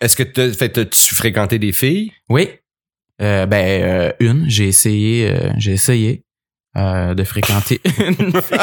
Est-ce que t'as- fait, t'as-tu fréquenté des filles? Oui. Euh, ben, euh, une, j'ai essayé, euh, j'ai essayé euh, de fréquenter une fille.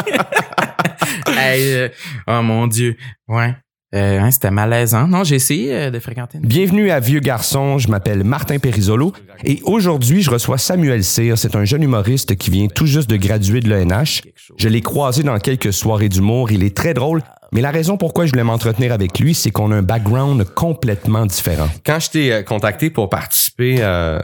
Hey, euh, oh mon Dieu. Ouais. Euh, hein, c'était malaisant. Non, j'ai essayé euh, de fréquenter une Bienvenue à Vieux Garçon, je m'appelle Martin Perisolo et aujourd'hui je reçois Samuel Cyr. C'est un jeune humoriste qui vient tout juste de graduer de l'ENH. Je l'ai croisé dans quelques soirées d'humour, il est très drôle, mais la raison pourquoi je voulais m'entretenir avec lui, c'est qu'on a un background complètement différent. Quand je t'ai euh, contacté pour participer, euh,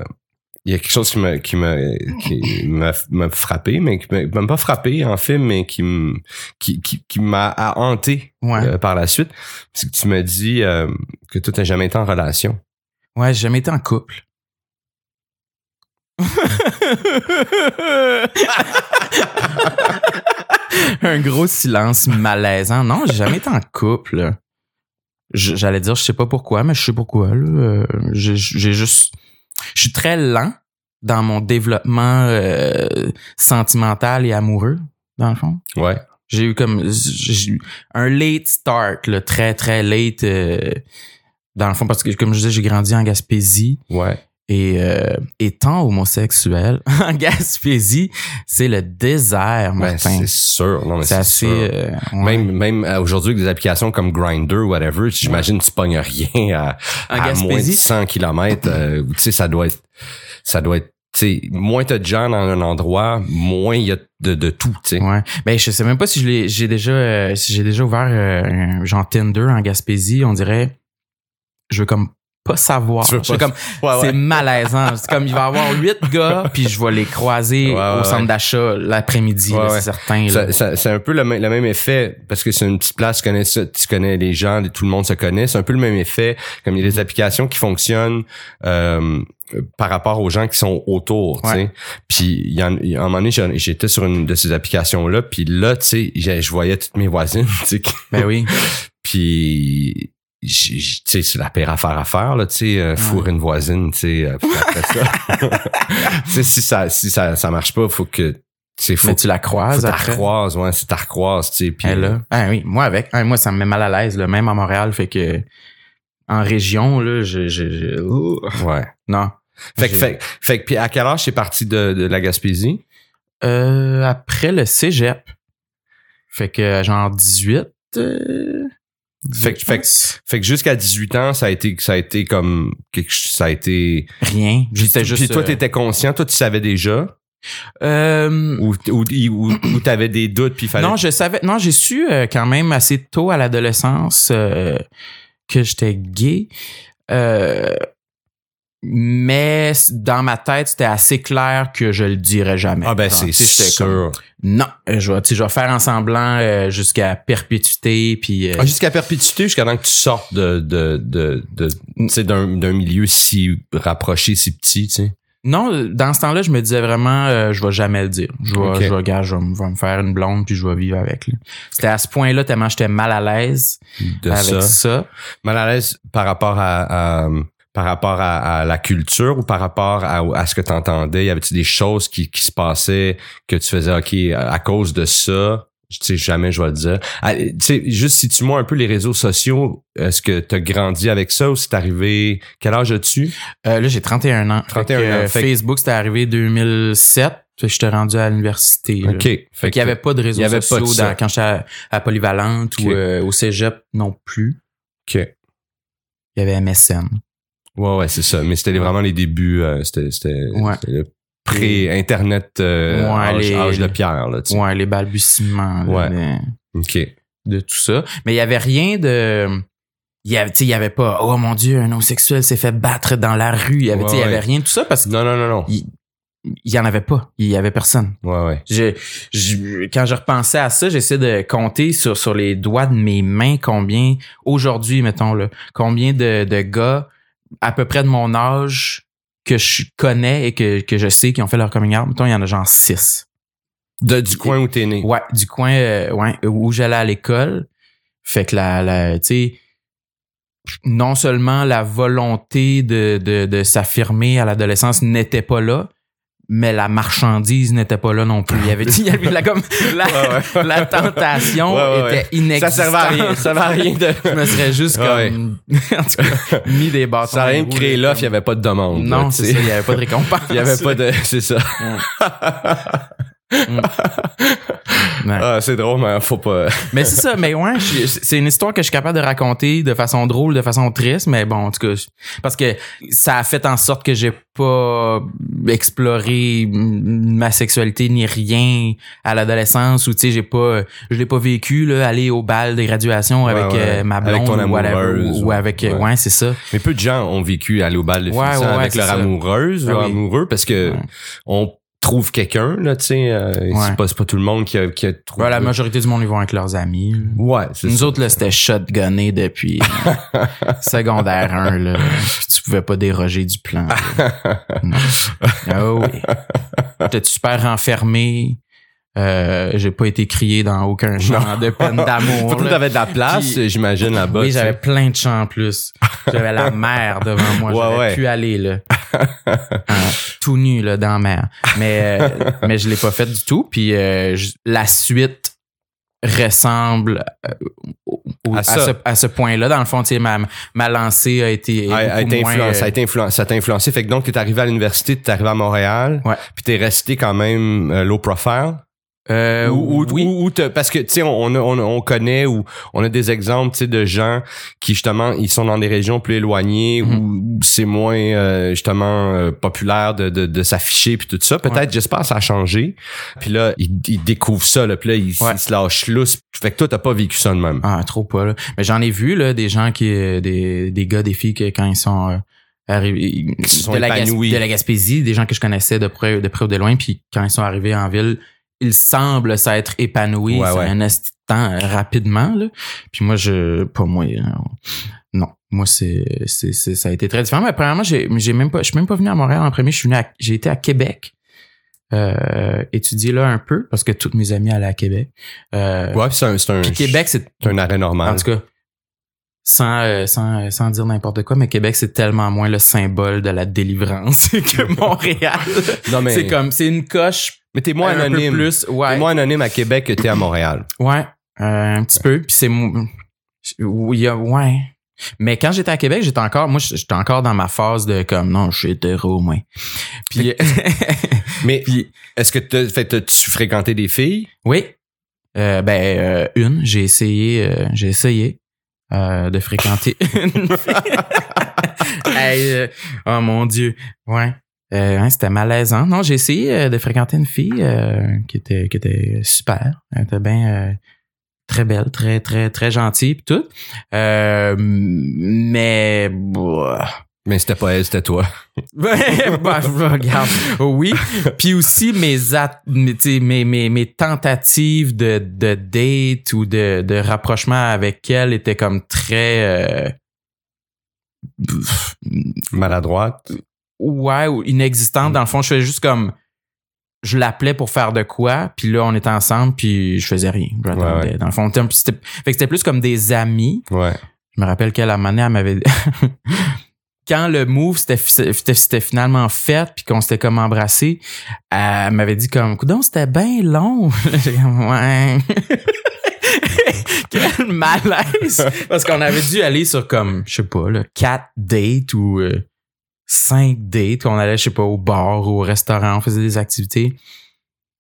il y a quelque chose qui m'a qui m'a qui m'a frappé, mais qui m'a m'a pas frappé en film, mais qui me qui qui, qui m'a hanté Ouais. euh, par la suite. C'est que tu m'as dit euh, que toi t'as jamais été en relation. Ouais, j'ai jamais été en couple. Un gros silence malaisant. Non, j'ai jamais été en couple. J'allais dire, je sais pas pourquoi, mais je sais pourquoi. Euh, J'ai juste, je suis très lent dans mon développement euh, sentimental et amoureux, dans le fond. Ouais. J'ai eu comme j'ai eu un late start, là, très très late. euh, dans le fond, parce que comme je disais, j'ai grandi en Gaspésie. Ouais. Et euh, étant homosexuel en Gaspésie, c'est le désert, Ben, Martin. c'est sûr. Non, mais c'est assez. sûr. euh, ouais. Même, même euh, aujourd'hui, avec des applications comme Grindr ou whatever, j'imagine que tu pognes rien à, En à moins de Gaspésie? 100 km. tu sais, ça doit être, ça doit être, tu sais, moins t'as de gens dans un endroit, moins il y a de, de tout, tu sais. Ouais. Ben je sais même pas si je l'ai j'ai déjà euh, si j'ai déjà ouvert euh, un genre Tinder en Gaspésie, on dirait je veux comme pas savoir. Je suis comme Ouais, c'est malaisant. C'est comme il va y avoir huit gars puis je vais les croiser Ouais, au centre d'achat l'après-midi, c'est certain. c'est un peu le, même- le même effet parce que c'est une petite place, tu connais ça, tu connais les gens, tout le monde se connaît. C'est un peu le même effet comme il y a des applications qui fonctionnent euh, par rapport aux gens qui sont autour, tu sais. Puis il y en, y un moment donné, j'étais sur une de ces applications là, puis là, tu sais, je voyais toutes mes voisines, tu sais, Ben oui. puis c'est la pire affaire à faire là tu sais euh, fourrer une voisine tu sais euh, après ça tu sais si ça si ça ça marche pas faut que tu sais faut Mais tu la croises que t'as après? recroises ouais c'est ta recroises tu sais puis là. Ah oui, moi avec. Ah, moi, ça me met mal à l'aise, là, même à Montréal. Fait que en région, là, je. je, je- euh, ouais Non. fait que fait, fait que puis à quel âge c'est parti de, de la Gaspésie? Euh, après le cégep. Fait que genre 18. euh, Fait que- 18, fait que- fait que jusqu'à 18 ans ça a été ça a été comme ça a été Rien. J'étais juste. puis toi euh, t'étais conscient toi tu savais déjà? Euh, ou ou ou, ou t'avais des doutes puis fallait non, je savais. Non, j'ai su euh, quand même assez tôt à l'adolescence euh, que j'étais gay. Euh, mais dans ma tête, c'était assez clair que je le dirais jamais. ah ben c'est comme, sûr Non, euh, je vais, je vais faire en semblant euh, jusqu'à perpétuité, puis euh, Ah, jusqu'à perpétuité, jusqu'à temps que tu sortes de, de, de, de sais, d'un, d'un milieu si rapproché, si petit, tu sais. non, dans ce temps-là, je me disais vraiment, euh, je vais jamais le dire. Je vais, je vais, gars, je vais, me- je vais me faire une blonde, puis je vais vivre avec. C'était à ce point-là tellement j'étais mal à l'aise De avec ça. ça. Mal à l'aise par rapport à, à- par rapport à, à la culture ou par rapport à, à ce que tu entendais? Y avait-tu des choses qui, qui se passaient que tu faisais, OK, à cause de ça, tu sais, jamais je vais le dire. Ah, Tu sais, juste situe-moi un peu les réseaux sociaux. Est-ce que tu as grandi avec ça ou c'est arrivé, quel âge as-tu? Euh, là, j'ai 31 ans. 31 Fait que, ans. euh, Fait Facebook, c'était arrivé 2007. Fait que j'étais rendu à l'université. là. OK. Fait qu'il y avait pas de réseaux avait pas sociaux dans- quand j'étais à, à Polyvalente ou euh, au Cégep non plus. OK. Il y avait MSN. Ouais, ouais, c'est ça. Mais c'était vraiment les débuts. euh, c'était, Ouais. le pré-internet euh, Ouais, âge, les- âge de pierre, là, tu. Ouais, les balbutiements. là, Ouais. OK. de tout ça. Mais il y avait rien de. Il y avait, tu sais, il y avait pas, oh mon Dieu, un homosexuel s'est fait battre dans la rue. Il y avait, tu sais, il y Ouais, avait ouais. rien de tout ça parce qu'il Non, non, non, non. il y en avait pas. Il y avait personne. Ouais, ouais. Je, je- quand je repensais à ça, j'essaie de compter sur, sur les doigts de mes mains combien, aujourd'hui, mettons, là, combien de, de gars à peu près de mon âge que je connais et que, que je sais qui ont fait leur coming out. Mettons, il y en a genre six. De, du coin où t'es né. Ouais, du coin euh, ouais, où j'allais à l'école. Fait que la, la tu sais, non seulement la volonté de, de, de s'affirmer à l'adolescence n'était pas là, mais la marchandise n'était pas là non plus. Il y avait, il y avait la, comme, la, Ouais, la tentation Ouais, ouais, était inexistante. Ça servait à rien. Ça servait à rien de. Je me serais juste Ouais. comme, en tout cas, mis des bâtons. Ça a rien là, l'offre, il n'y avait pas de demande. Non, c'est ça, il n'y avait pas de récompense. Il y avait pas de. C'est ça. Ouais. Ah, c'est drôle, mais faut pas. Mais c'est ça, mais ouais, c'est une histoire que je suis capable de raconter de façon drôle, de façon triste, mais bon, en tout cas, parce que ça a fait en sorte que j'ai pas exploré ma sexualité ni rien à l'adolescence ou tu sais, j'ai pas, je l'ai pas vécu là, aller au bal de graduation Ouais, avec ouais. euh, ma Avec blonde ton ou whatever, ou, ou avec, euh, Ouais. ouais, c'est ça. Mais peu de gens ont vécu aller au bal de ouais, avec leur ça. amoureuse Ah ou oui. amoureux parce que on trouve quelqu'un, là, tu sais. euh, Ouais. C'est pas, c'est pas tout le monde qui a, qui a trouvé. Ouais, la majorité du monde ils vont avec leurs amis. là. Ouais, c'est Nous ça. autres, là, c'était shotgunné depuis secondaire 1, là. Puis tu pouvais pas déroger du plan. Ah oui. J'étais super renfermé. Euh, j'ai pas été crié dans aucun chant de peine d'amour. Là. t'avais de la place, j'imagine, là-bas. Oui, tu j'avais plein de chants en plus. J'avais la mer devant moi. Ouais, J'aurais ouais. pu aller, là. Ah, tout nu, là, dans la mer. Mais, euh, mais je l'ai pas fait du tout. Puis euh, je- la suite ressemble euh, au- au- À ce, à ce point-là. Dans le fond, tu ma, ma lancée a été a, a beaucoup été moins, influencé, ça a euh, été influencé, ça t'a influencé. Fait que donc, t'es arrivé à l'université, t'es arrivé à Montréal. Ouais. Puis t'es resté quand même euh, low profile. Euh, ou, ou, oui. ou- ou parce que tu sais on, on, on, connaît ou on a des exemples tu sais de gens qui justement ils sont dans des régions plus éloignées Mhm. où, où c'est moins euh, justement euh, populaire de, de, de s'afficher puis tout ça peut-être Ouais. j'espère ça a changé puis là ils, ils découvrent ça là puis là ils, Ouais. ils se lâchent lousse fait que toi t'as pas vécu ça de même Ah, trop pas, là. Mais j'en ai vu, là, des gens qui, euh, des, des gars, des filles, que quand ils sont euh, arrivés Qui de, de la Gaspésie, des gens que je connaissais de près, de près ou de loin, puis quand ils sont arrivés en ville, ils semblent s'être épanouis Ouais, un temps euh, rapidement, là. Puis moi, je, pas moi, non. Non, moi, c'est, c'est, c'est- ça a été très différent. Mais premièrement, j'ai, j'ai même pas, je suis même pas venu à Montréal en premier, je suis venu à, j'ai été à Québec. Euh, étudier là un peu parce que toutes mes amies allaient à Québec. Euh, ouais c'est un c'est un, Québec, c'est un arrêt normal en tout cas, sans, euh, sans, sans dire n'importe quoi, mais Québec, c'est tellement moins le symbole de la délivrance que Montréal. non mais C'est comme, c'est une coche mais t'es moins un anonyme peu plus. t'es Ouais, moins anonyme à Québec que t'es à Montréal ouais euh, un petit peu. Puis c'est... Oui, ouais. Mais quand j'étais à Québec, j'étais encore... Moi, j'étais encore dans ma phase de comme, non, je suis hétéro, moi. Puis... mais puis est-ce que t'as- fait tu fréquenté des filles? Oui. Euh, ben, euh, une, j'ai essayé... euh, j'ai essayé euh, de fréquenter une fille. Hey, euh, oh mon Dieu. Ouais. Euh, hein, c'était malaisant. Non, j'ai essayé euh, de fréquenter une fille euh, qui était qui était super. Elle était bien euh, très belle, très très très gentille pis tout. Euh, mais bah, mais c'était pas elle c'était toi bah, regarde, oui. Puis aussi mes, at- mes, tu sais, mes, mes, mes tentatives de, de date ou de, de rapprochement avec elle étaient comme très euh, maladroite ouais ou inexistantes. Dans le fond, je faisais juste comme je l'appelais pour faire de quoi, puis là on était ensemble, puis je faisais rien. J'attendais. Ouais, ouais. Dans le fond, c'était, plus comme des amis. ouais Je me rappelle qu'elle, à un moment donné, elle m'avait Quand le move c'était, finalement fait puis qu'on s'était comme embrassé, elle m'avait dit comme coudon c'était bien long. Ouais. Quel malaise parce qu'on avait dû aller sur comme je sais pas là, quatre dates ou euh, cinq dates qu'on allait je sais pas au bar ou au restaurant, on faisait des activités.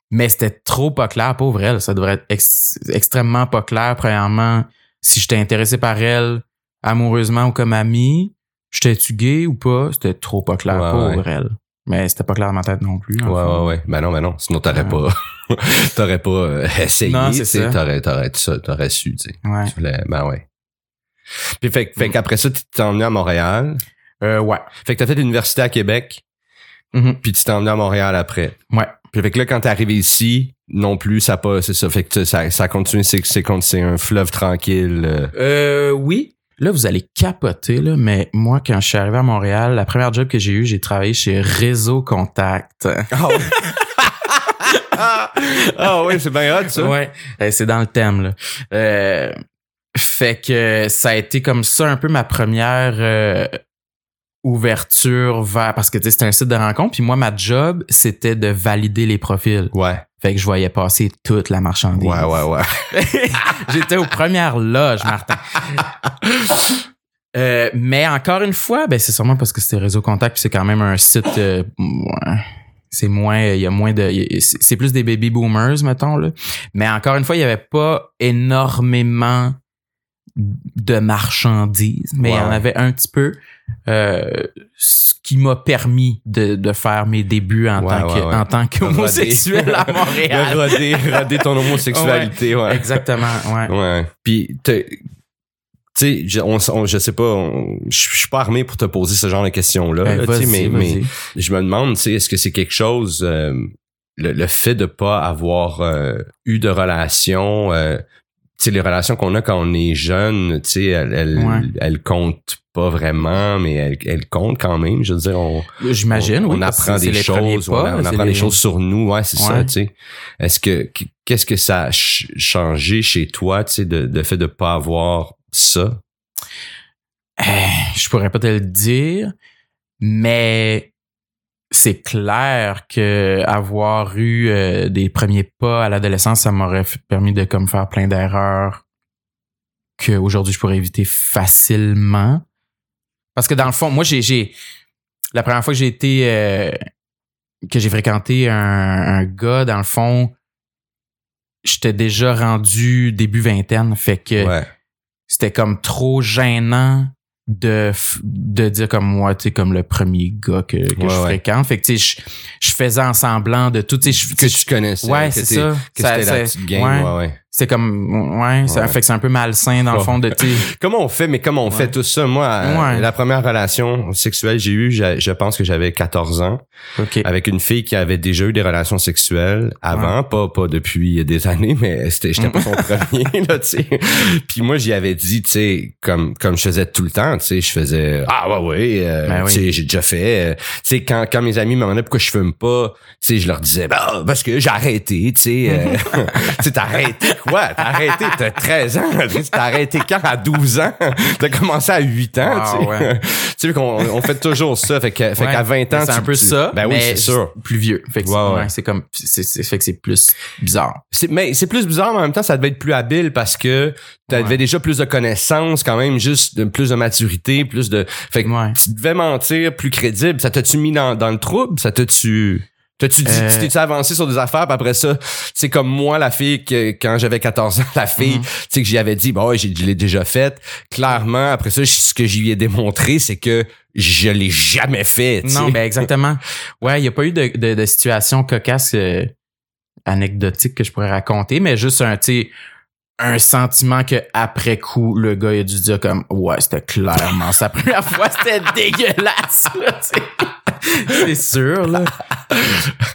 Mais c'était trop pas clair pour elle, ça devrait être ex- extrêmement pas clair premièrement si j'étais intéressé par elle amoureusement ou comme ami, j'étais-tu gay ou pas, c'était trop pas clair Ouais, pour elle. Mais c'était pas clair dans ma tête non plus. Ouais, fait. ouais, ouais. Ben non, ben non. Sinon, t'aurais Ouais. pas, t'aurais pas euh, essayé. Non, c'est tu sais, ça. T'aurais, t'aurais, t'aurais su, tu sais. Ouais. Tu voulais- ben ouais. Puis fait, fait qu'après ça, tu t'es emmené à Montréal. Euh, ouais. Fait que t'as fait l'université à Québec, Mhm. puis tu t'es emmené à Montréal après. Ouais. Puis fait que là, quand t'es arrivé ici, non plus, ça pas, c'est ça. Fait que ça, ça continue, c'est, c'est, c'est un fleuve tranquille. euh. Euh, oui. Là, vous allez capoter, là, mais moi, quand je suis arrivé à Montréal, la première job que j'ai eue, j'ai travaillé chez Réseau Contact. Ah ouais. ah c'est bien hot, ça. Ouais, Euh, c'est dans le thème là. Euh, fait que ça a été comme ça un peu ma première euh, ouverture vers parce que tu sais c'était un site de rencontre puis moi ma job c'était de valider les profils Ouais. Fait que je voyais passer toute la marchandise. Ouais, ouais, ouais. j'étais aux premières loges Martin. Euh, mais encore une fois ben c'est sûrement parce que c'est réseau contact puis c'est quand même un site euh, c'est moins il y a moins de c'est plus des baby boomers mettons là. Mais encore une fois il y avait pas énormément de marchandises mais il y en avait un petit peu euh, ce qui m'a permis de, de faire mes débuts en Ouais, tant que ouais, en tant qu'homosexuel à Montréal. Roder, roder ton homosexualité, ouais. exactement ouais. Puis, tu sais, je, on, on- je sais pas, je suis pas armé pour te poser ce genre de questions-là, Ben, là, mais, mais je me demande, tu sais, est-ce que c'est quelque chose, euh, le, le fait de pas avoir euh, eu de relation, sais, les relations qu'on a quand on est jeune, tu sais, elles, elles, Ouais. elles comptent pas vraiment, mais elles, elles comptent quand même. Je veux dire, on, j'imagine on, oui, on apprend des choses, pas, on, apprend les- des choses sur nous, ouais, c'est ça, tu sais. Est-ce que qu'est-ce que ça a ch- changé chez toi, tu sais, de, de fait de pas avoir ça? Eh, je pourrais pas te le dire, mais c'est clair que avoir eu euh, des premiers pas à l'adolescence, ça m'aurait permis de comme faire plein d'erreurs que aujourd'hui je pourrais éviter facilement. Parce que dans le fond, moi j'ai j'ai la première fois que j'ai été euh, que j'ai fréquenté un, un gars, dans le fond, j'étais déjà rendu début vingtaine, fait que Ouais. c'était comme trop gênant de de dire comme moi tu sais comme le premier gars que, que Ouais, je ouais. fréquente fait que tu sais je, je faisais en semblant de tout tu sais je- Que tu sais, tu connaissais. ouais c'est ça Que Ça- c'était la ça- petite game, ouais. C'est comme ouais ça Ouais. fait que c'est un peu malsain dans le fond de tu Comment on fait, mais comment on Ouais. fait tout ça? Moi, euh, la première relation sexuelle j'ai eue, j'ai- je pense que j'avais 14 ans, ok avec une fille qui avait déjà eu des relations sexuelles avant, pas pas depuis des années, mais c'était j'étais pas son premier là, tu sais. Puis moi, j'y avais dit, tu sais, comme comme je faisais tout le temps, tu sais, je faisais ah ouais ouais, euh, Ben oui. tu sais, j'ai déjà fait, euh, tu sais, quand quand mes amis me demandaient pourquoi je fume pas, tu sais, je leur disais bah parce que j'ai arrêté, tu sais, euh, tu sais, arrêté quoi? T'as arrêté, t'as 13 ans, t'as arrêté quand? À 12 ans? T'as commencé à 8 ans, Ah, tu sais. ouais. tu sais qu'on on fait toujours ça, fait que fait Ouais. qu'à 20 ans, c'est tu- un peu tu- ça Ben oui, c'est sûr. plus vieux fait que c'est- Ouais, c'est comme c'est c'est- fait que c'est plus bizarre mais c'est plus bizarre, mais en même temps, ça devait être plus habile parce que t'avais déjà plus de connaissances, quand même, juste de- plus de maturité, plus de. Fait que tu devais mentir plus crédible. Ça t'a-tu mis dans, dans le trouble? Ça t'a-tu. T'as-tu dit, Euh. tu t'es-tu avancé sur des affaires, puis après ça, c'est comme moi, la fille, que quand j'avais 14 ans, la fille, Mhm. tu sais, que j'y avais dit, bon, ouais, j'ai- je l'ai déjà faite. Clairement, après ça, ce que j'y ai démontré, c'est que je l'ai jamais fait, tu sais. non ben exactement ouais il y a pas eu de de, de situation cocasse euh, anecdotique que je pourrais raconter mais juste un tu sais un sentiment que après coup le gars il a dû dire comme ouais c'était clairement sa première fois c'était dégueulasse c'est sûr là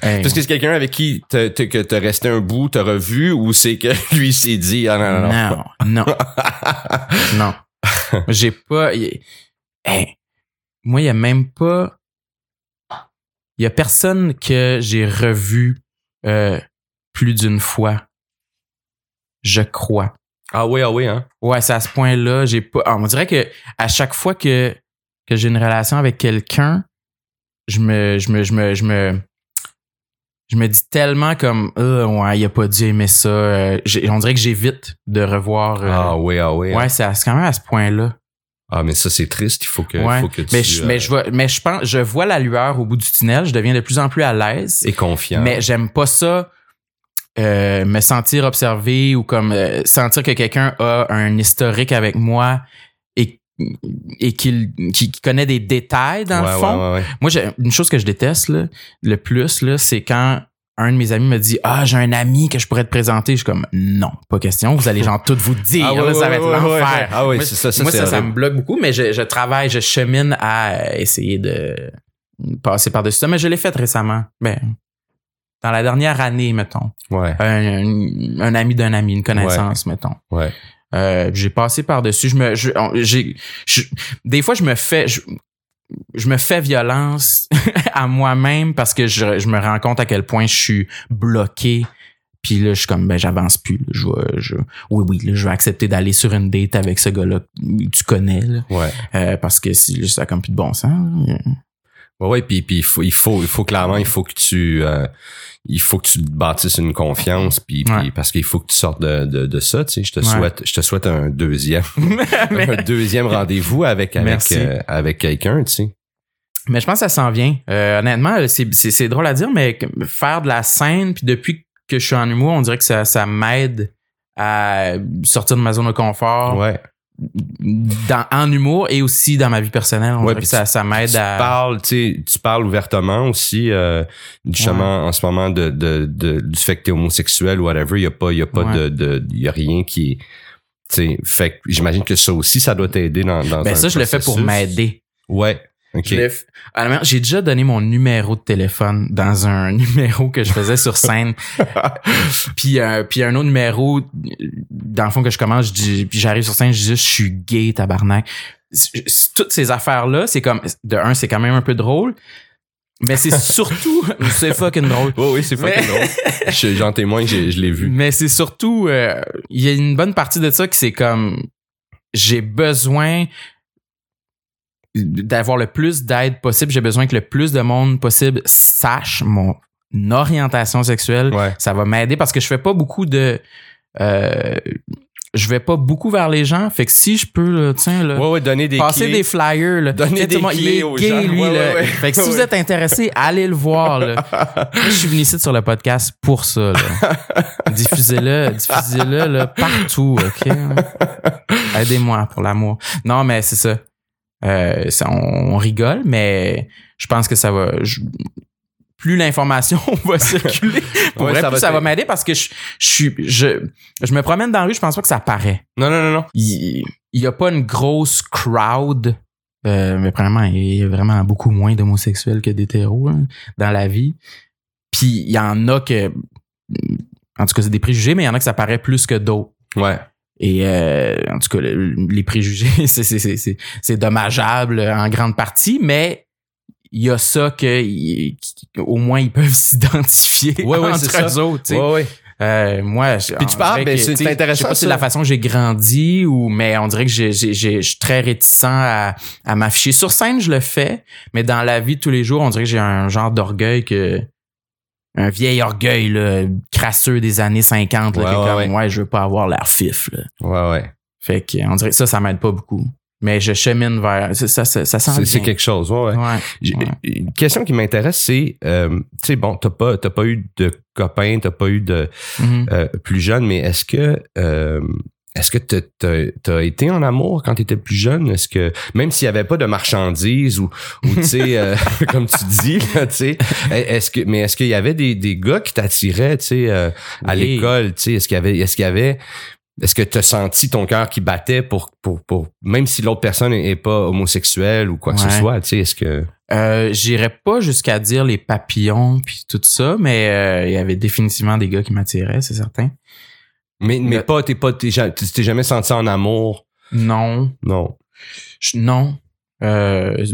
Hey. Est-ce que c'est quelqu'un avec qui t'as, t'as- que t'as resté un bout, t'as revu, ou c'est que lui s'est dit, ah non, non, non. non non non j'ai pas y- Hey. moi il y a même pas il y a personne que j'ai revu euh, plus d'une fois je crois Ah oui, ah oui, hein? Ouais, c'est à ce point-là. J'ai pas. ah, on dirait que à chaque fois que, que j'ai une relation avec quelqu'un, je me, je me, je me, je me, je me dis tellement comme, Ah, ouais, il a pas dû aimer ça. Euh, on dirait que j'évite de revoir. euh, Ah oui, ah oui. hein? ouais, c'est quand même à ce point-là. Ah, mais ça, c'est triste. Il faut que, ouais. faut que tu mais je, mais je vois, mais je pense, je vois la lueur au bout du tunnel. Je deviens de plus en plus à l'aise. et confiant. Mais j'aime pas ça. Euh, me sentir observé ou comme euh, sentir que quelqu'un a un historique avec moi et, et qu'il qu'il connaît des détails dans Ouais, le fond. ouais, ouais, ouais. Moi, une chose que je déteste là, le plus, là, c'est quand un de mes amis me dit Ah, j'ai un ami que je pourrais te présenter. Je suis comme Non, pas question. Vous allez genre tout vous dire. Ah là, ça va être l'enfer. Ah oui, Moi, c'est ça, ça, moi, ça, ça me bloque beaucoup, mais je, je travaille, je chemine à essayer de passer par-dessus ça. Mais je l'ai fait récemment. Ben, dans la dernière année, mettons. Ouais, Un, un- un ami d'un ami, une connaissance, mettons. ouais. Euh, j'ai passé par-dessus. Je me, je- j'ai, je- des fois, je me fais, je, je me fais violence à moi-même parce que je, je me rends compte à quel point je suis bloqué Puis là, je suis comme, ben, j'avance plus. là. Je vais, je, oui, oui, là, je vais accepter d'aller sur une date avec ce gars-là que tu connais, là. Ouais. Euh, parce que si, là, ça a comme plus de bon sens. Ouais, ouais, puis, puis il faut, il faut, il faut clairement, il faut que tu, euh, il faut que tu bâtisses une confiance, puis, parce qu'il faut que tu sortes de, de, de ça, tu sais. Je te Ouais. souhaite, je te souhaite un deuxième, un deuxième rendez-vous avec, avec, euh, avec quelqu'un, tu sais. Mais je pense que ça s'en vient. Euh, honnêtement, c'est, drôle à dire, mais faire de la scène, puis depuis que je suis en humour, on dirait que ça, ça m'aide à sortir de ma zone de confort Ouais. Dans, en humour et aussi dans ma vie personnelle. On Ouais, que ça, ça m'aide tu à... parles, tu tu parles ouvertement aussi, euh, justement, en ce moment, de, de, de, du fait que t'es homosexuel ou whatever. Il y a pas, il y a pas Ouais. de, de, y a rien qui est, tu sais, fait que j'imagine que ça aussi, ça doit t'aider dans, dans Ben un ça, je le fais pour m'aider. Ouais. OK. Je l'ai f- Honnêtement, J'ai déjà donné mon numéro de téléphone dans un numéro que je faisais sur scène. puis, euh, puis un autre numéro, dans le fond, que je commence, je dis, puis j'arrive sur scène, je dis juste, je suis gay, tabarnak. Toutes ces affaires-là, c'est comme, de un, c'est quand même un peu drôle, mais c'est surtout, c'est fucking drôle. Oui, oui, c'est fucking Mais- drôle. Je- J'en témoigne, je l'ai vu. Mais c'est surtout, euh, il y a une bonne partie de ça qui c'est comme, j'ai besoin d'avoir le plus d'aide possible. J'ai besoin que le plus de monde possible sache mon orientation sexuelle. Ouais. Ça va m'aider parce que je fais pas beaucoup de, euh, je vais pas beaucoup vers les gens. Fait que si je peux, là, tiens, là, Ouais, ouais, donner des passer clés. des flyers, là. Donner des monde, il clés est aux gay, gens. lui, Ouais, là. Fait que si vous êtes intéressé, allez le voir, là. Je suis venu ici sur le podcast pour ça. Diffusez-le, diffusez-le, là, partout, OK? Aidez-moi pour l'amour. Non, mais c'est ça. Euh, ça, on, on rigole, mais je pense que ça va. je- plus l'information va circuler, pour Ouais, vrai, ça plus va ça va m'aider parce que je, je suis, je, je me promène dans la rue, je pense pas que ça paraît Non, non, non, non. il il y a pas une grosse crowd euh, mais premièrement il y a vraiment beaucoup moins d'homosexuels que d'hétéros hein, dans la vie puis il y en a que en tout cas c'est des préjugés mais il y en a que ça paraît plus que d'autres Ouais. Et euh, en tout cas le- les préjugés c'est c'est c'est c'est c'est dommageable en grande partie mais il y a ça que au moins ils peuvent s'identifier Ouais, ouais, entre c'est ça. eux autres tu sais. Ouais, ouais. Euh, moi, je- Puis tu parles, ben, c'est intéressant, Je sais pas si c'est la façon que j'ai grandi ou, mais on dirait que j'ai, j'ai, j'ai- je suis très réticent à, à m'afficher. Sur scène, je le fais, mais dans la vie de tous les jours, on dirait que j'ai un genre d'orgueil que, un vieil orgueil, là, crasseux des années 50, là, Ouais, qui est ouais, comme, ouais. ouais, je veux pas avoir l'air fif, là. Ouais, ouais. Fait que, on dirait que ça, ça m'aide pas beaucoup. Mais je chemine vers, ça, ça, ça, sent C'est quelque chose. Ouais, ouais. Ouais. J'ai- Ouais. Une question qui m'intéresse, c'est, euh, tu sais, bon, t'as pas, t'as pas eu de copains, t'as pas eu de Mhm. euh, plus jeune, mais est-ce que, euh, est-ce que t'as, t'as, t'as été en amour quand t'étais plus jeune? Est-ce que, même s'il y avait pas de marchandises ou, ou tu sais, euh, comme tu dis, tu sais, est-ce que, mais est-ce qu'il y avait des, des gars qui t'attiraient, tu sais, euh, à Oui. l'école, tu sais, est-ce qu'il y avait, est-ce qu'il y avait, est-ce que tu as senti ton cœur qui battait pour, pour, pour, même si l'autre personne est pas homosexuelle ou quoi que ce soit, tu sais, est-ce que, Euh, J'irais pas jusqu'à dire les papillons puis tout ça, mais euh, il y avait définitivement des gars qui m'attiraient, c'est certain. Mais, mais Le- pas, t'es pas, t'es, t'es jamais senti en amour? Non, Non. je- non. Euh,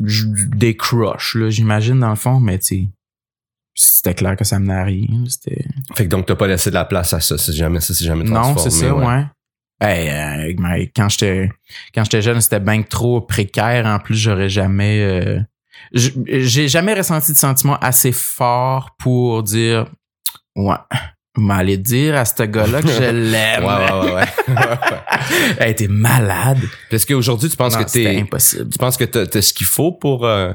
des crushs, là, j'imagine, dans le fond, mais tu c'était clair que ça menait à rien. C'était... Fait que donc t'as pas laissé de la place à ça, c'est jamais, ça c'est jamais Non, transformé. c'est ça, ouais. Hey, euh, mais quand j'étais quand j'étais jeune, c'était bien trop précaire. En plus, j'aurais jamais euh, j'ai jamais ressenti de sentiment assez fort pour dire ouais, m'aller dire à ce gars-là que je Ouais, l'aime. ouais, ouais, ouais. Elle était malade. Parce qu'aujourd'hui, tu penses Non, que t'es, impossible. tu penses que t'as, t'as ce qu'il faut pour, euh,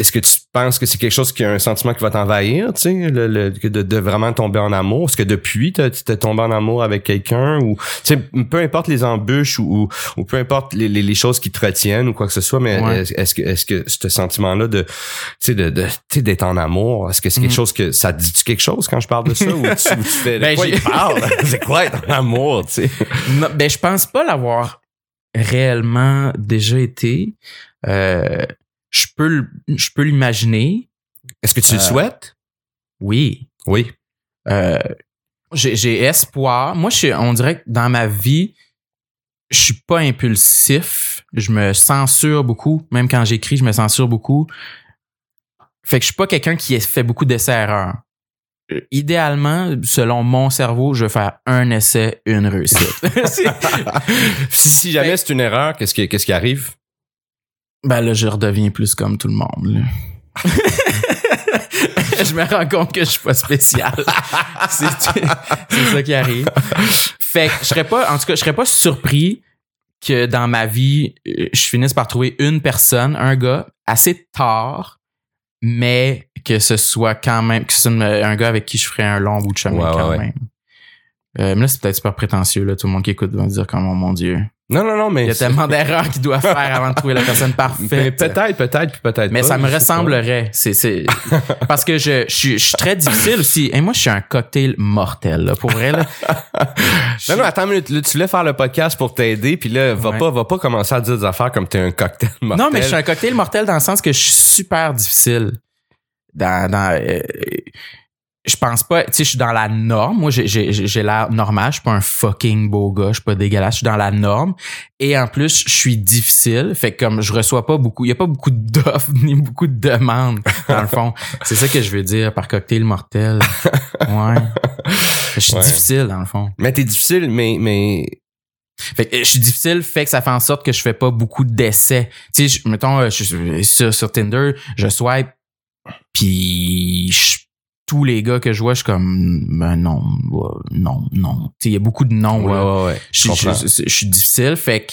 est-ce que tu penses que c'est quelque chose qui a un sentiment qui va t'envahir, tu sais, le, le- que de, de vraiment tomber en amour? Est-ce que depuis, t'as, t'es tombé en amour avec quelqu'un ou, tu sais, peu importe les embûches ou, ou, ou peu importe les, les, les choses qui te retiennent ou quoi que ce soit, mais Ouais. est-ce, que, est-ce que ce sentiment-là de, tu sais, de, de, tu sais, d'être en amour, est-ce que c'est quelque Mhm. chose que, ça te dit quelque chose quand je parle de ça ou tu, tu fais, Ben, quoi il parle? c'est quoi être en amour, tu sais? Non, ben, je pense pas l'avoir réellement déjà été. Euh, je peux, le- je peux l'imaginer. Est-ce que tu le Euh, souhaites? Oui. Oui. Euh, j'ai espoir. Moi, je suis- on dirait que dans ma vie, je suis pas impulsif. Je me censure beaucoup. Même quand j'écris, je me censure beaucoup. Fait que je suis pas quelqu'un qui fait beaucoup d'essais-erreurs. euh, idéalement, selon mon cerveau, je veux faire un essai, une réussite. si, si jamais c'est une erreur, qu'est-ce qui, qu'est-ce qui arrive? Ben là, je redeviens plus comme tout le monde. là. je me rends compte que je suis pas spécial. c'est, ça qui arrive. Fait que je serais pas, en tout cas, je serais pas surpris que dans ma vie, euh, je finisse par trouver une personne, un gars, assez tard, mais que ce soit quand même, que ce soit un gars avec qui je ferais un long bout de chemin Ouais, quand ouais. même. Euh, mais là, c'est peut-être super prétentieux, là. Tout le monde qui écoute va dire comme, oh mon Dieu. Non, non, non, mais. Il y a tellement d'erreurs qu'il doit faire avant de trouver la personne parfaite. peut-être, peut-être, puis peut-être Mais pas, ça me ressemblerait. C'est, c'est, parce que je, je, suis- je suis très difficile aussi. Et moi, je suis un cocktail mortel, là. Pour vrai, là. Non, non, attends une minute. Là, tu voulais faire le podcast pour t'aider, puis là, va Ouais. pas, va pas commencer à dire des affaires comme t'es un cocktail mortel. Non, mais je suis un cocktail mortel dans le sens que je suis super difficile. Dans, dans, euh, je pense pas, tu sais, je suis dans la norme. Moi, j'ai, j'ai, j'ai l'air normal. Je suis pas un fucking beau gars. Je suis pas dégueulasse. Je suis dans la norme. Et en plus, je suis difficile. Fait que comme je reçois pas beaucoup, il y a pas beaucoup d'offres ni beaucoup de demandes, dans le fond. C'est ça que je veux dire par cocktail mortel. Ouais. Je suis Ouais. difficile, dans le fond. Mais t'es difficile, mais, mais. Fait que je suis difficile, fait que ça fait en sorte que je fais pas beaucoup d'essais. Tu sais, je- mettons, euh, je sur, sur Tinder, je swipe, puis je- tous les gars que je vois, je suis comme, ben non, non, non. Il y a beaucoup de non. Ouais, là. ouais, ouais. Je, Je suis- comprends. je- je suis difficile, fait que.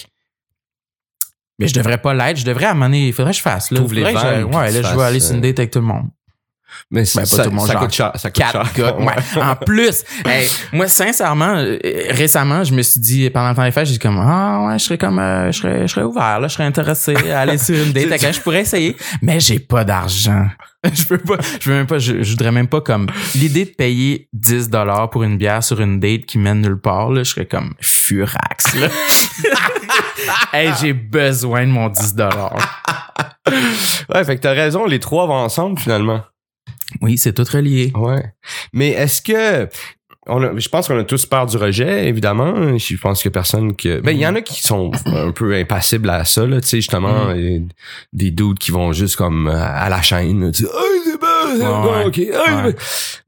Mais je devrais pas l'être. Je devrais donné, il faudrait que je fasse. Là. T'ouvres les vannes, Ouais, là, je vais aller une euh, avec tout le monde. Mais Ben, ça, pas ça, tout ça coûte cher. Ça coûte Quatre cher. Ouais. En plus, hey, moi, sincèrement, euh, récemment, je me suis dit, pendant le temps des fêtes, j'ai dit comme, ah ouais, je serais comme, euh, je serais, je serais ouvert, là, je serais intéressé à aller sur une date. Je pourrais essayer, mais j'ai pas d'argent. Je peux pas, je veux même pas, je, je voudrais même pas comme, l'idée de payer 10 dollars pour une bière sur une date qui mène nulle part, là, je serais comme furax, là. hey, j'ai besoin de mon 10 dollars. Ouais, fait que t'as raison, les trois vont ensemble, finalement. Oui, c'est tout relié. Ouais. Mais est-ce que on a- je pense qu'on a tous peur du rejet, évidemment. Je pense que personne que. Ben, il y en a qui sont un peu impassibles à ça, là. Tu sais, justement, euh, des doutes qui vont juste comme euh, à la chaîne, là, tu sais, Hey, c'est bon, c'est Ouais, bon, ouais. ok. hey, Ouais.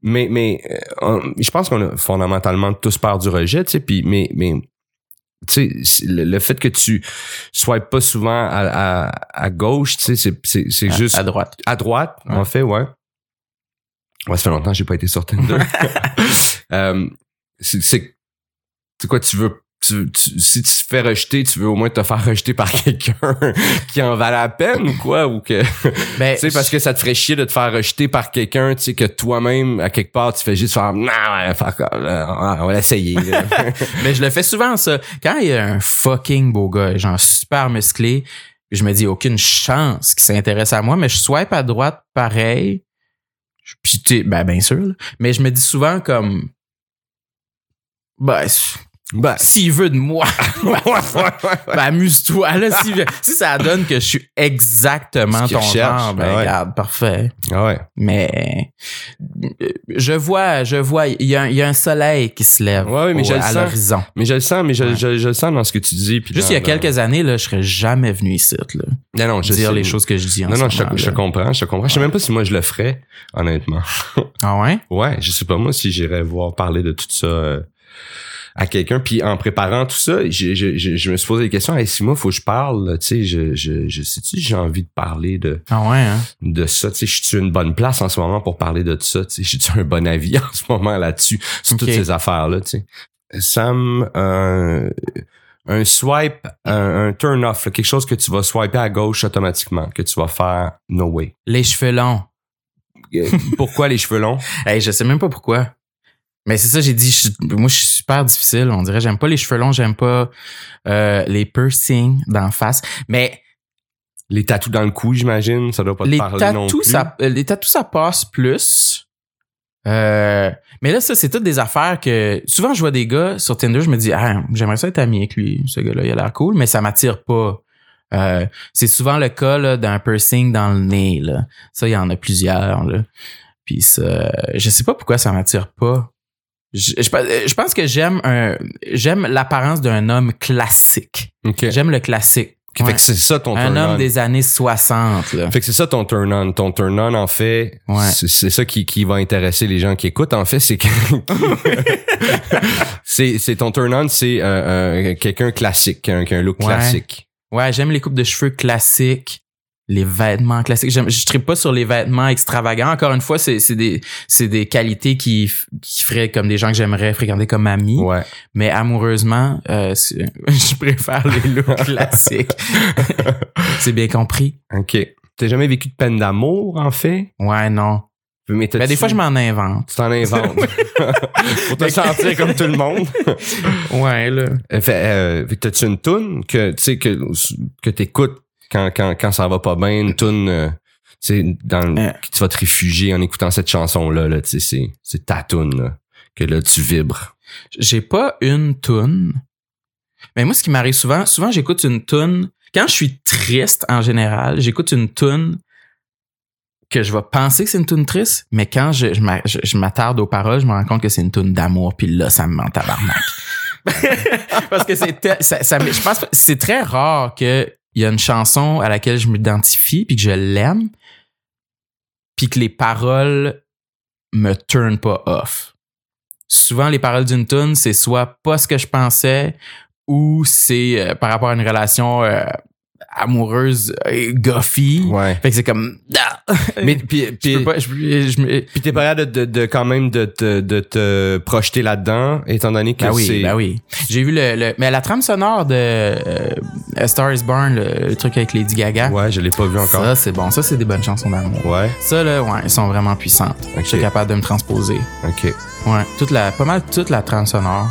Mais, mais, euh, on- je pense qu'on a fondamentalement tous peur du rejet, tu sais, puis, mais, mais, tu sais, le, le fait que tu swipes pas souvent à, à, à gauche, tu sais, c'est, c'est, c'est À- juste à droite. à droite, Ouais. en fait, ouais. Ouais, ça fait longtemps que j'ai pas été sur Tinder. euh, c'est, quoi, tu veux, tu, tu- si tu te fais rejeter, tu veux au moins te faire rejeter par quelqu'un qui en valait la peine ou quoi, ou que, Ben, tu sais, parce que ça te ferait chier de te faire rejeter par quelqu'un, tu sais, que toi-même, à quelque part, tu fais juste faire, non, on va l'essayer. Mais je le fais souvent, ça. Quand il y a un fucking beau gars, genre super musclé, je me dis aucune chance qu'il s'intéresse à moi, mais je swipe à droite pareil. Puis ben bien sûr. là. Mais je me dis souvent comme ben ben, s'il veut de moi, ouais, ouais, ouais, ben amuse-toi là. Si, si ça donne que je suis exactement ton recherche, genre, ben ouais. regarde, parfait. Ah ouais. Mais euh, je vois, je vois, il y, a un- il y a un soleil qui se lève mais au- je le à l'horizon. Mais je le sens, mais je, Ouais. je, je le sens dans ce que tu dis. Puis Juste dans- il y a dans- quelques années, là, je serais jamais venu ici, là, Non, non, je dire sais. les choses que je dis en Non, non, je, moment, je comprends, je comprends. Je sais même pas si moi je le ferais, honnêtement. Ah ouais? Ouais, je sais pas moi si j'irais voir parler de tout ça euh, à quelqu'un. Puis en préparant tout ça, je, je, je, je me suis posé des questions. Hey, si moi, faut que je parle, tu sais, je, je, je sais-tu j'ai envie de parler de, Ah ouais, hein? de ça? Tu sais, je suis une bonne place en ce moment pour parler de ça? Tu sais, j'ai-tu un bon avis en ce moment là-dessus, sur toutes ces affaires-là, tu sais? Sam, euh, un swipe, un, un turn off, là, quelque chose que tu vas swiper à gauche automatiquement, que tu vas faire no way. Les cheveux longs. Euh, Pourquoi les cheveux longs? Hey, je sais même pas pourquoi. Mais c'est ça, j'ai dit, je moi, je suis super difficile. On dirait, j'aime pas les cheveux longs, j'aime pas euh, les piercings d'en face. Mais Les tatous dans le cou, j'imagine, ça doit pas te les parler non plus. ça, euh, les tatous, ça passe plus. Euh, mais là, ça, c'est toutes des affaires que souvent je vois des gars sur Tinder, je me dis, ah, j'aimerais ça être ami avec lui. Ce gars-là, il a l'air cool, mais ça m'attire pas. Euh, c'est souvent le cas là, d'un piercing dans le nez. Là. Ça, il y en a plusieurs. Là. Puis ça, je sais pas pourquoi ça m'attire pas. Je, je, je pense que j'aime un, j'aime l'apparence d'un homme classique. Ok. J'aime le classique. Fait Ouais. que c'est ça ton Un turn homme on. des années 60, là. Fait que c'est ça ton turn on. Ton turn on, en fait, Ouais. c'est, ça qui, qui va intéresser les gens qui écoutent. En fait, c'est que c'est, c'est ton turn on, c'est euh, euh, quelqu'un classique, un, qui a un look Ouais. classique. Ouais, j'aime les coupes de cheveux classiques, les vêtements classiques. Je tripe pas sur les vêtements extravagants. Encore une fois, c'est, c'est des, c'est des qualités qui, qui feraient comme des gens que j'aimerais fréquenter comme amis. Ouais. Mais amoureusement, euh, je préfère les looks classiques. c'est bien compris. OK. T'as jamais vécu de peine d'amour, en fait? Ouais, non. Mais Ben, des fois, je m'en invente. Tu t'en inventes. Pour te sentir comme tout le monde. Ouais, là. Euh, Fait, euh, t'as-tu une toune que, tu sais, que, que t'écoutes quand, quand, quand ça va pas bien, une toune, euh, tu sais, dans, le- que tu vas te réfugier en écoutant cette chanson-là, là, tu sais, c'est, c'est ta toune, là, que là, tu vibres. J'ai pas une toune. Mais moi, ce qui m'arrive souvent, souvent, j'écoute une toune. Quand je suis triste, en général, j'écoute une toune que je vais penser que c'est une toune triste, mais quand je, je m'a- je- je m'attarde aux paroles, je me rends compte que c'est une toune d'amour, puis là, ça me ment tabarnak. Parce que c'est, ça, je pense que c'est très rare qu'il y a une chanson à laquelle je m'identifie, puis que je l'aime, puis que les paroles me turn pas off. Souvent, les paroles d'une tune, c'est soit pas ce que je pensais ou c'est euh, par rapport à une relation euh, amoureuse euh, goffy. Ouais. Fait que c'est comme... Ah! Mais, puis, je puis, peux pas... Je, je me- puis t'es pas capable de, de, de, quand même de te, de te projeter là-dedans, étant donné que Ben oui, c'est... ben oui. J'ai vu le, le- Mais la trame sonore de euh, A Star is Born, le, le truc avec Lady Gaga, Ouais, je l'ai pas vu encore. ça, c'est bon. Ça, c'est des bonnes chansons d'amour. Ouais, Ça, là, ouais, elles sont vraiment puissantes. Ok. Je suis capable de me transposer. ok. Ouais. Toute la, pas mal toute la trame sonore,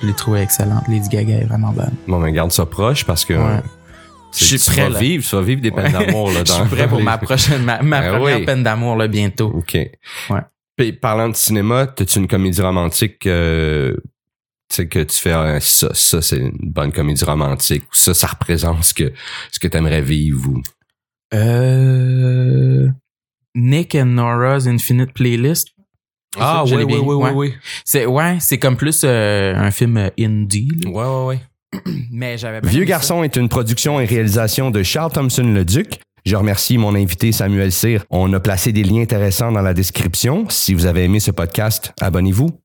je l'ai trouvée excellente. Lady Gaga est vraiment bonne. Bon, ben, garde ça proche parce que... Ouais. Je suis tu prêt, vas là. vivre, tu vas vivre des peines d'amour, là, Je suis prêt pour ma prochaine, ma, ma Ben première oui. peine d'amour, là, bientôt. OK. Ouais. Puis parlant de cinéma, t'as-tu une comédie romantique euh, tu sais que tu fais ah, ça, ça c'est une bonne comédie romantique ou ça, ça représente ce que ce que t'aimerais vivre ou? Euh, Nick and Nora's Infinite Playlist. Ah bien- ouais, ouais, ouais. ouais. C'est ouais, c'est comme plus euh, un film euh, indie. là. Ouais, ouais, ouais. Mais j'avais Vieux ça. garçon est une production et réalisation de Charles Thompson le Duc. Je remercie mon invité Samuel Cyr. On a placé des liens intéressants dans la description. Si vous avez aimé ce podcast, abonnez-vous.